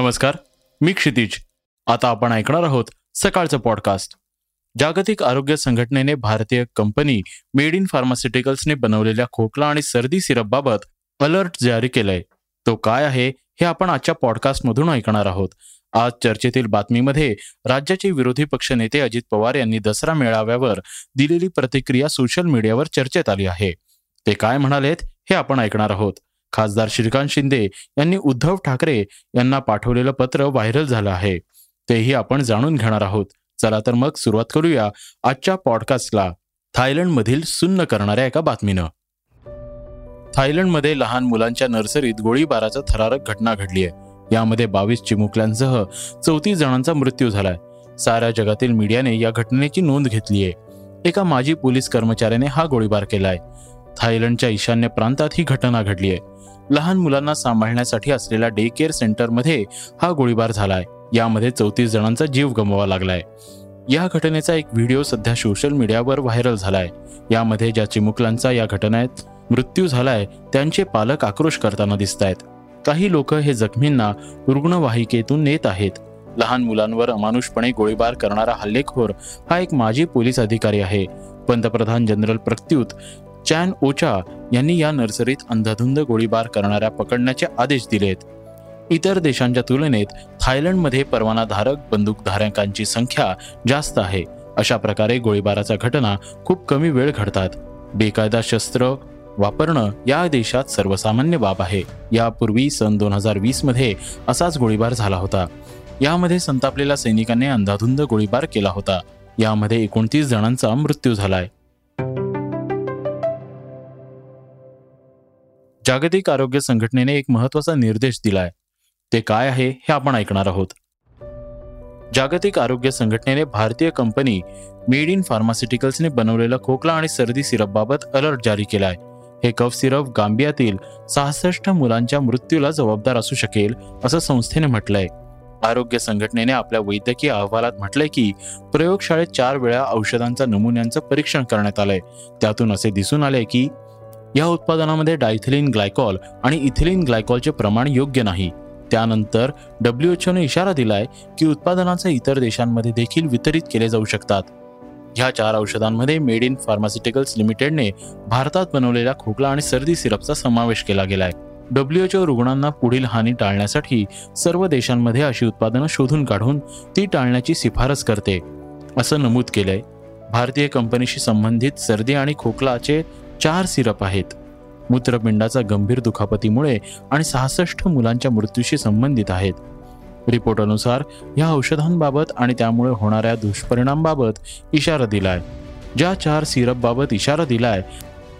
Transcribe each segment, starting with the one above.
नमस्कार मी क्षितिज. आता आपण ऐकणार आहोत सकाळचं पॉडकास्ट जागतिक आरोग्य संघटनेने भारतीय कंपनी मेड इन फार्मास्युटिकल्सने बनवलेल्या खोकला आणि सर्दी सिरपबाबत अलर्ट जारी केलंय. तो काय आहे हे आपण आजच्या पॉडकास्टमधून ऐकणार आहोत. आज चर्चेतील बातमीमध्ये राज्याचे विरोधी पक्ष नेते अजित पवार यांनी दसरा मेळाव्यावर दिलेली प्रतिक्रिया सोशल मीडियावर चर्चेत आली आहे. ते काय म्हणालेत हे आपण ऐकणार आहोत. खासदार श्रीकांत शिंदे यांनी उद्धव ठाकरे यांना पाठवलेलं पत्र व्हायरल झालं आहे. तेही आपण जाणून घेणार आहोत. चला तर मग सुरुवात करूया आजच्या पॉडकास्टला थायलंडमधील सुन्न करणाऱ्या एका बातमीनं. थायलंडमध्ये लहान मुलांच्या नर्सरीत गोळीबाराचा थरारक घटना घडली आहे यामध्ये बावीस चिमुकल्यांसह चौतीस जणांचा मृत्यू झालाय. साऱ्या जगातील मीडियाने या घटनेची नोंद घेतली आहे एका माजी पोलीस कर्मचाऱ्याने हा गोळीबार केलाय. थायलंडच्या ईशान्य प्रांतात ही घटना घडली आहे लहान मुलांना सांभाळण्यासाठी असलेल्या डे केअर सेंटरमध्ये हा गोळीबार झालाय. यामध्ये चौतीस जणांचा जीव गमवावा लागलाय. या घटनेचा एक व्हिडिओ सध्या सोशल मीडियावर व्हायरल झालाय. यामध्ये ज्या चिमुकलांचा या घटनेत मृत्यू झालाय त्यांचे पालक आक्रोश करताना दिसत आहेत काही लोक हे जखमींना रुग्णवाहिकेतून नेत आहेत. लहान मुलांवर अमानुषपणे गोळीबार करणारा हल्लेखोर हा एक माजी पोलीस अधिकारी आहे. पंतप्रधान जनरल प्रत्युत चॅन ओचा यांनी या नर्सरीत अंधाधुंद गोळीबार करणाऱ्या पकडण्याचे आदेश दिलेत. इतर देशांच्या तुलनेत थायलंडमध्ये परवानाधारक बंदूकधारकांची संख्या जास्त आहे. अशा प्रकारे गोळीबाराच्या घटना खूप कमी वेळ घडतात. बेकायदा शस्त्र वापरणं या देशात सर्वसामान्य बाब आहे. यापूर्वी सन दोन हजार वीसमध्ये असाच गोळीबार झाला होता. यामध्ये संतापलेल्या सैनिकांनी अंधाधुंद गोळीबार केला होता. यामध्ये एकोणतीस जणांचा मृत्यू झालाय. जागतिक आरोग्य संघटनेने एक महत्त्वाचा निर्देश दिलाय. ते काय आहे हे आपण ऐकणार आहोत. जागतिक आरोग्य संघटनेने भारतीय कंपनी मेड इन फार्मास्युटिकल्सने बनवलेला खोकला आणि सर्दी सिरपबाबत अलर्ट जारी केला आहे हे कफ सिरप गांबियातील सहासष्ट मुलांच्या मृत्यूला जबाबदार असू शकेल असं संस्थेने म्हटलंय. आरोग्य संघटनेने आपल्या वैद्यकीय अहवालात म्हटलंय की प्रयोगशाळेत चार वेळा औषधांच्या नमुन्यांचं परीक्षण करण्यात आलंय. त्यातून असे दिसून आले की या उत्पादनामध्ये डायथिलिन ग्लायकॉल आणि इथिलिन ग्लायकॉलचे प्रमाण योग्य नाही. त्यानंतर डब्ल्यूएचओने इशारा दिलाय की उत्पादनाचे इतर देशांमध्ये देखील वितरित केले जाऊ शकतात. ह्या चार औषधांमध्ये मेड इन फार्मास्युटिकल्स लिमिटेडने भारतात बनवलेल्या खोकला आणि सर्दी सिरपचा समावेश केला गेलाय. डब्ल्यूएचओ रुग्णांना पुढील हानी टाळण्यासाठी सर्व देशांमध्ये अशी उत्पादनं शोधून काढून ती टाळण्याची शिफारस करते असं नमूद केलंय. भारतीय कंपनीशी संबंधित सर्दी आणि खोकलाचे चार सिरप आहेत. मूत्रपिंडाचा गंभीर दुखापतीमुळे आणि सहासष्ट मुलांच्या मृत्यूशी संबंधित आहेत. रिपोर्टनुसार या औषधांबाबत आणि त्यामुळे होणाऱ्या दुष्परिणामबाबत इशारा दिलाय. ज्या चार सिरपबाबत इशारा दिलाय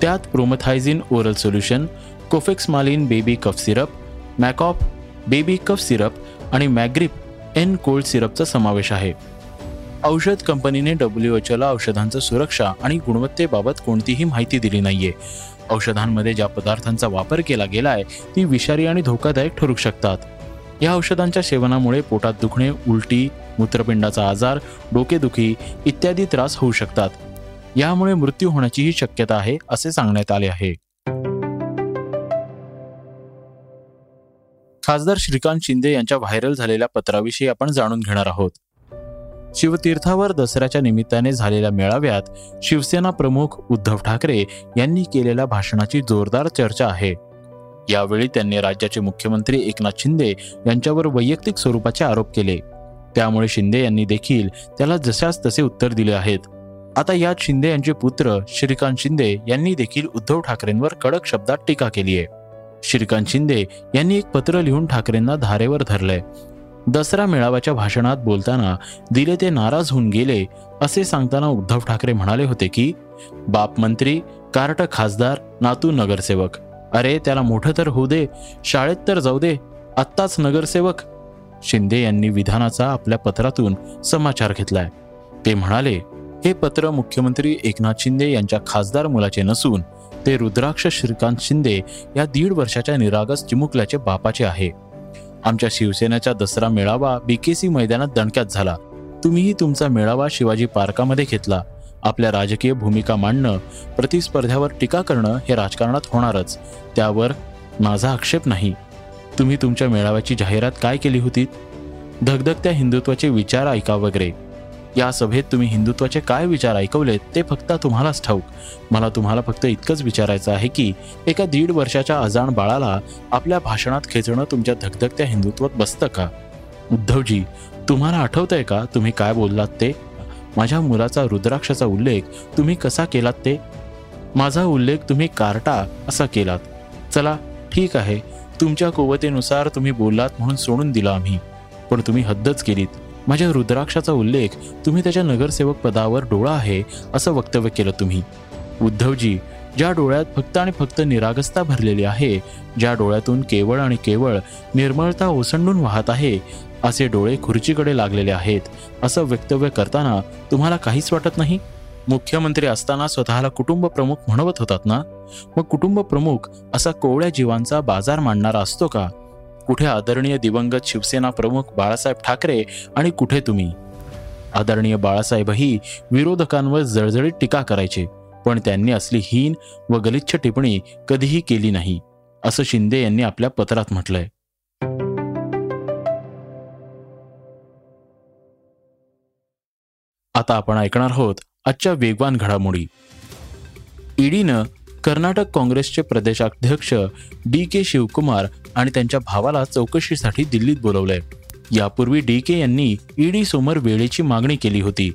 त्यात प्रोमथायझिन ओरल सोल्युशन कोफेक्समालिन baby cough syrup मॅकॉप baby cough syrup आणि मॅग्रिप एन कोल्ड सिरपचा समावेश आहे. औषध कंपनीने डब्ल्यू एच ला औषधांचं सुरक्षा आणि गुणवत्तेबाबत कोणतीही माहिती दिली नाहीये. औषधांमध्ये ज्या पदार्थांचा वापर केला गेलाय ती विषारी आणि धोकादायक ठरू शकतात. या औषधांच्या सेवनामुळे पोटात दुखणे उलटी मूत्रपिंडाचा आजार डोकेदुखी इत्यादी त्रास होऊ शकतात. यामुळे मृत्यू होण्याचीही शक्यता आहे असे सांगण्यात आले आहे. खासदार श्रीकांत शिंदे यांच्या व्हायरल झालेल्या पत्राविषयी आपण जाणून घेणार आहोत. शिवतीर्थावर दसऱ्याच्या निमित्ताने झालेल्या मेळाव्यात शिवसेना प्रमुख उद्धव ठाकरे यांनी केलेल्या भाषणाची जोरदार चर्चा आहे. यावेळी त्यांनी राज्याचे मुख्यमंत्री एकनाथ शिंदे यांच्यावर वैयक्तिक स्वरूपाचे आरोप केले. त्यामुळे शिंदे यांनी देखील त्याला जशास तसे उत्तर दिले आहेत. आता यात शिंदे यांचे पुत्र श्रीकांत शिंदे यांनी देखील उद्धव ठाकरेंवर कडक शब्दात टीका केली आहे. श्रीकांत शिंदे यांनी एक पत्र लिहून ठाकरेंना धारेवर धरलंय. दसरा मेळाव्याच्या भाषणात बोलताना दिले ते नाराज होऊन गेले असे सांगताना उद्धव ठाकरे म्हणाले होते की बाप मंत्री कार्ट खासदार नातू नगरसेवक. अरे त्याला मोठं तर होऊ दे शाळेत तर जाऊ दे आत्ताच नगरसेवक. शिंदे यांनी विधानाचा आपल्या पत्रातून समाचार घेतलाय. ते म्हणाले हे पत्र मुख्यमंत्री एकनाथ शिंदे यांच्या खासदार मुलाचे नसून ते रुद्राक्ष श्रीकांत शिंदे या दीड वर्षाच्या निरागस चिमुकल्याचे बापाचे आहे. आमच्या शिवसेनेचा दसरा मेळावा बीकेसी मैदानात दणक्यात झाला. तुम्हीही तुमचा मेळावा शिवाजी पार्कामध्ये घेतला. आपल्या राजकीय भूमिका मांडणं प्रतिस्पर्ध्यावर टीका करणं हे राजकारणात होणारच. त्यावर माझा आक्षेप नाही. तुम्ही तुमच्या मेळाव्याची जाहिरात काय केली होती? धगधगत्या हिंदुत्वाचे विचार ऐका वगैरे. या सभेत तुम्ही हिंदुत्वाचे काय विचार ऐकवलेत ते फक्त तुम्हालाच ठाऊक. मला तुम्हाला फक्त इतकंच विचारायचं आहे की एका दीड वर्षाच्या अजाण बाळाला आपल्या भाषणात खेचणं तुमच्या धगधगत्या हिंदुत्वात बसतं का? उद्धवजी तुम्हाला आठवतंय का तुम्ही काय बोललात ते? माझ्या मुलाचा रुद्राक्षाचा उल्लेख तुम्ही कसा केलात ते? माझा उल्लेख तुम्ही कार्टा असा केलात. चला ठीक आहे. तुमच्या कुवतेनुसार तुम्ही बोललात म्हणून सोडून दिला आम्ही. पण तुम्ही हद्दच केलीत. माझ्या रुद्राक्षाचा उल्लेख तुम्ही त्याच्या नगरसेवक पदावर डोळा आहे असं वक्तव्य केलं तुम्ही. उद्धवजी ज्या डोळ्यात फक्त आणि फक्त निरागसता भरलेली आहे ज्या डोळ्यातून केवळ आणि केवळ निर्मळता ओसंडून वाहत आहे असे डोळे खुर्चीकडे लागलेले आहेत असं वक्तव्य करताना तुम्हाला काहीच वाटत नाही? मुख्यमंत्री असताना स्वतःला कुटुंब प्रमुख म्हणवत होतात ना? मग कुटुंब प्रमुख असा कोवळ्या जीवांचा बाजार मांडणारा असतो का? कुठे आदरणीय दिवंगत शिवसेना प्रमुख बाळासाहेब ठाकरे आणि कुठे तुम्ही? आदरणीय बाळासाहेबही विरोधकांवर जळजळीत टीका करायचे पण त्यांनी असली हीन व गलिच्छ टिप्पणी कधीही केली नाही असं शिंदे यांनी आपल्या पत्रात म्हटलंय. आता आपण ऐकणार आहोत आजच्या वेगवान घडामोडी. ईडीनं कर्नाटक काँग्रेसचे प्रदेशाध्यक्ष डी के शिवकुमार आणि त्यांच्या भावाला चौकशीसाठी दिल्लीत बोलवलंय. यापूर्वी डी के यांनी ईडी समोर वेळेची मागणी केली होती.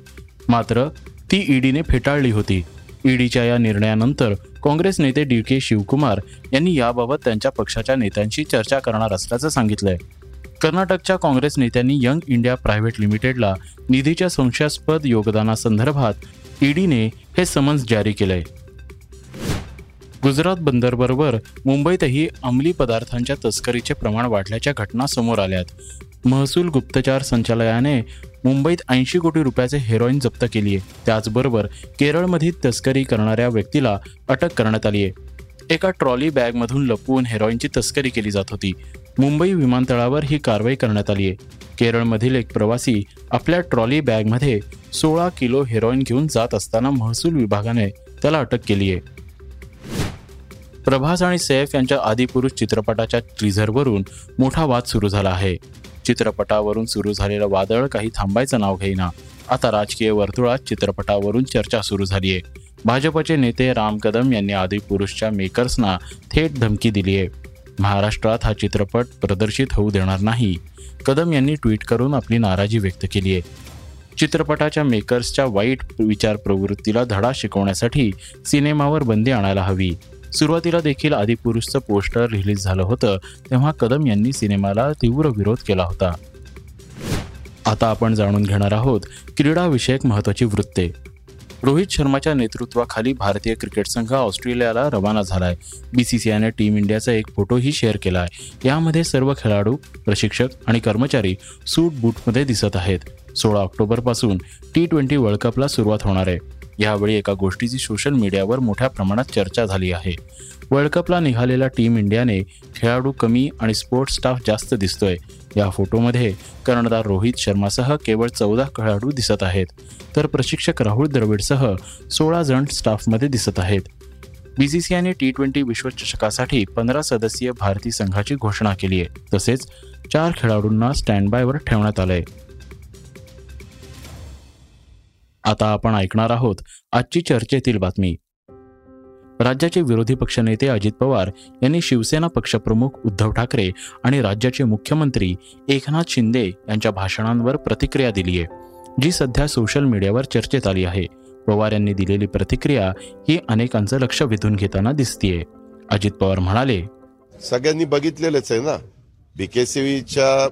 मात्र ती ईडीने फेटाळली होती. ईडीच्या या निर्णयानंतर काँग्रेस नेते डी के शिवकुमार यांनी याबाबत त्यांच्या पक्षाच्या नेत्यांशी चर्चा करणार असल्याचं सांगितलंय. कर्नाटकच्या काँग्रेस नेत्यांनी यंग इंडिया प्रायव्हेट लिमिटेडला निधीच्या संशयास्पद योगदानासंदर्भात ईडीने हे समन्स जारी केलंय. गुजरात बंदरबरोबर मुंबईतही अंमली पदार्थांच्या तस्करीचे प्रमाण वाढल्याच्या घटना समोर आल्यात. महसूल गुप्तचार संचालयाने मुंबईत ऐंशी कोटी रुपयाचे हेरोईन जप्त केली आहे त्याचबरोबर केरळमध्ये तस्करी करणाऱ्या व्यक्तीला अटक करण्यात आली आहे एका ट्रॉली बॅगमधून लपवून हेरोईनची तस्करी केली जात होती. मुंबई विमानतळावर ही कारवाई करण्यात आली आहे केरळमधील एक प्रवासी आपल्या ट्रॉली बॅगमध्ये सोळा किलो हेरोईन घेऊन जात असताना महसूल विभागाने त्याला अटक केली आहे प्रभास आणि सैफ यांच्या आदिपुरुष चित्रपटाच्या ट्रिझरवरून मोठा वाद सुरू झाला आहे. चित्रपटावरून सुरू झालेलं वादळ काही थांबायचं नाव घेईना. आता राजकीय वर्तुळात चित्रपटावरून चर्चा सुरू झाली आहे. भाजपचे नेते राम कदम यांनी आदिपुरुषच्या मेकर्सना थेट धमकी दिली आहे. महाराष्ट्रात हा चित्रपट प्रदर्शित होऊ देणार नाही. कदम यांनी ट्विट करून आपली नाराजी व्यक्त केली आहे. चित्रपटाच्या मेकर्सच्या वाईट विचार प्रवृत्तीला धडा शिकवण्यासाठी सिनेमावर बंदी आणायला हवी. सुरुवातीला देखील आदिपुरुषचं पोस्टर रिलीज झालं होतं तेव्हा कदम यांनी सिनेमाला तीव्र विरोध केला होता. आता आपण जाणून घेणार आहोत क्रीडाविषयक महत्वाची वृत्ते. रोहित शर्माच्या नेतृत्वाखाली भारतीय क्रिकेट संघ ऑस्ट्रेलियाला रवाना झालाय. बीसीसीआयने टीम इंडियाचा एक फोटोही शेअर केला आहे यामध्ये सर्व खेळाडू प्रशिक्षक आणि कर्मचारी सूट बूटमध्ये दिसत आहेत. सोळा ऑक्टोबरपासून टी ट्वेंटी वर्ल्ड कपला सुरुवात होणार आहे. यावेळी एका गोष्टीची सोशल मीडियावर मोठ्या प्रमाणात चर्चा झाली आहे. वर्ल्ड कपला निघालेल्या टीम इंडियाने खेळाडू कमी आणि स्पोर्ट्स स्टाफ जास्त दिसतोय. या फोटोमध्ये कर्णधार रोहित शर्मासह केवळ चौदा खेळाडू दिसत आहेत. तर प्रशिक्षक राहुल द्रविडसह सोळा जण स्टाफमध्ये दिसत आहेत. बी सी बीसीसीआयने टी ट्वेंटी विश्वचषकासाठी पंधरा सदस्यीय भारतीय संघाची घोषणा केली आहे. तसेच चार खेळाडूंना स्टँड बायवर ठेवण्यात आलंय. आता आपण ऐकणार आहोत आजची चर्चेतील बातमी. राज्याचे विरोधी पक्षनेते अजित पवार यांनी शिवसेना पक्षप्रमुख उद्धव ठाकरे आणि राज्याचे मुख्यमंत्री एकनाथ शिंदे यांच्या भाषणांवर प्रतिक्रिया दिली आहे जी सध्या सोशल मीडियावर चर्चेत आली आहे. पवार यांनी दिलेली प्रतिक्रिया ही अनेकांचं लक्ष वेधून घेताना दिसतीये. अजित पवार म्हणाले सगळ्यांनी बघितलेलंच आहे ना बीकेसीच्या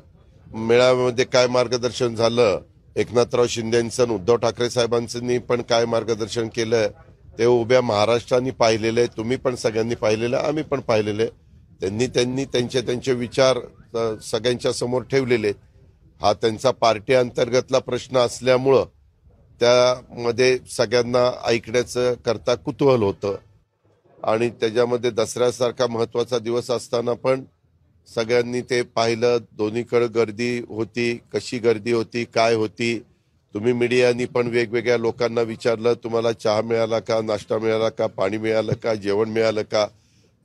मेळाव्यामध्ये काय मार्गदर्शन झालं एकनाथराव शिंदेचं आणि उद्धव ठाकरे साहेबांनी पण काय मार्गदर्शन केलं ते उभ्या महाराष्ट्राने पाहिलेलं आहे तुम्ही पण सगळ्यांनी पाहिलेलं आहे आम्ही पण पाहिलेलं. आहे त्यांनी त्यांनी त्यांचे त्यांचे विचार सगळ्यांच्या समोर ठेवलेले. हा त्यांचा पार्टी अंतर्गतला प्रश्न असल्यामुळं त्यामध्ये सगळ्यांना ऐकण्याचं करता कुतूहल होतं. आणि त्याच्यामध्ये दसऱ्यासारखा महत्त्वाचा दिवस असताना पण सगळ्यांनी ते पाहिलं दोन्हीकडं गर्दी होती कशी गर्दी होती काय होती. तुम्ही मीडियानी पण वेगवेगळ्या लोकांना विचारलं तुम्हाला चहा मिळाला का नाश्ता मिळाला का पाणी मिळालं का जेवण मिळालं का.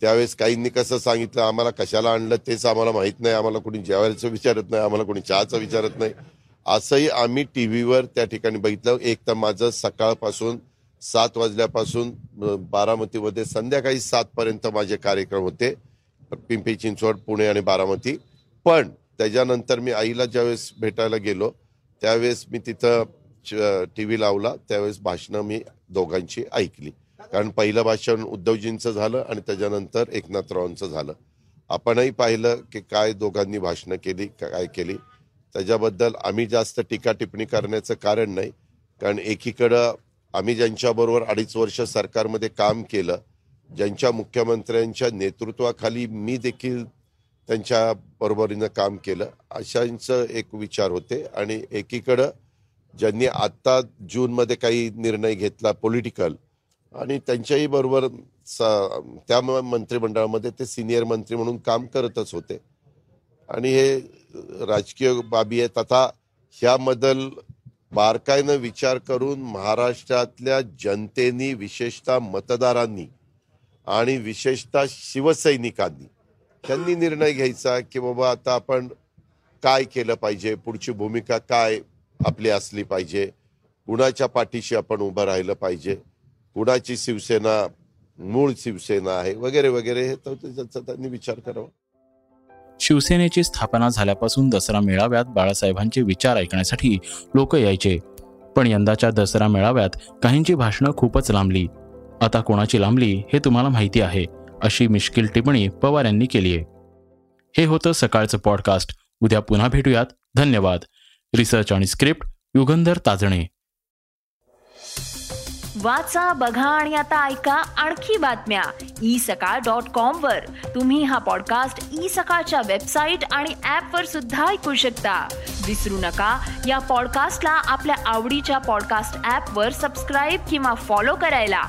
त्यावेळेस काहींनी कसं सांगितलं आम्हाला कशाला आणलं तेच आम्हाला माहीत नाही आम्हाला कोणी जेवायचं विचारत नाही आम्हाला कोणी चहाचं विचारत नाही. असंही आम्ही टी व्हीवर त्या ठिकाणी बघितलं. एक तर माझं सकाळपासून सात वाजल्यापासून बारामतीमध्ये संध्याकाळी सातपर्यंत माझे कार्यक्रम होते. पिंपरी चिंचवड पुणे आणि बारामती. पण त्याच्यानंतर मी आईला ज्यावेळेस भेटायला गेलो त्यावेळेस मी तिथं टी व्ही लावला. त्यावेळेस भाषणं मी दोघांची ऐकली. कारण पहिलं भाषण उद्धवजींचं झालं आणि त्याच्यानंतर एकनाथरावांचं झालं. आपणही पाहिलं की काय दोघांनी भाषणं केली काय केली. त्याच्याबद्दल आम्ही जास्त टीका टिप्पणी करण्याचं कारण नाही. कारण एकीकडं आम्ही ज्यांच्याबरोबर अडीच वर्ष सरकारमध्ये काम केलं ज्यांच्या मुख्यमंत्र्यांच्या नेतृत्वाखाली मी देखील त्यांच्या बरोबरीनं काम केलं. अशांचं एक विचार होते आणि एकीकडं ज्यांनी आत्ता जूनमध्ये काही निर्णय घेतला पॉलिटिकल आणि त्यांच्याही बरोबर स- त्या म- मंत्रिमंडळामध्ये ते सिनियर मंत्री म्हणून काम करतच होते. आणि हे राजकीय बाबी आहेत. आता ह्याबद्दल बारकाईनं विचार करून महाराष्ट्रातल्या जनतेनी विशेषतः मतदारांनी आणि विशेषतः शिवसैनिकांनी. त्यांनी निर्णय घ्यायचा की बाबा आता आपण काय केलं पाहिजे पुढची भूमिका काय आपली असली पाहिजे कुणाच्या पाठीशी आपण उभं राहिलं पाहिजे कुणाची शिवसेना मूळ शिवसेना आहे वगैरे वगैरे हे तर त्याचा त्यांनी विचार करावा. शिवसेनेची स्थापना झाल्यापासून दसरा मेळाव्यात बाळासाहेबांचे विचार ऐकण्यासाठी लोक यायचे. पण यंदाच्या दसरा मेळाव्यात काहींची भाषणं खूपच लांबली. आता कोणाची लांबली हे तुम्हाला माहिती आहे अशी मिश्किल टिप्पणी पवार यांनी केली आहे. हे होतं सकाळचं पॉडकास्ट उद्या पुन्हा भेटूयात. धन्यवाद. रिसर्च आणि स्क्रिप्ट युगंधर ताजणे. वाचा बघा आणि आता ऐका आणखी बातम्या. ई सकाळ डॉट कॉम वर. तुम्ही हा पॉडकास्ट ई सकाळच्या वेबसाईट आणि ऍप वर सुद्धा ऐकू शकता. विसरू नका. या पॉडकास्टला आपल्या आवडीच्या पॉडकास्ट ऍप वर सबस्क्राईब किंवा फॉलो करायला.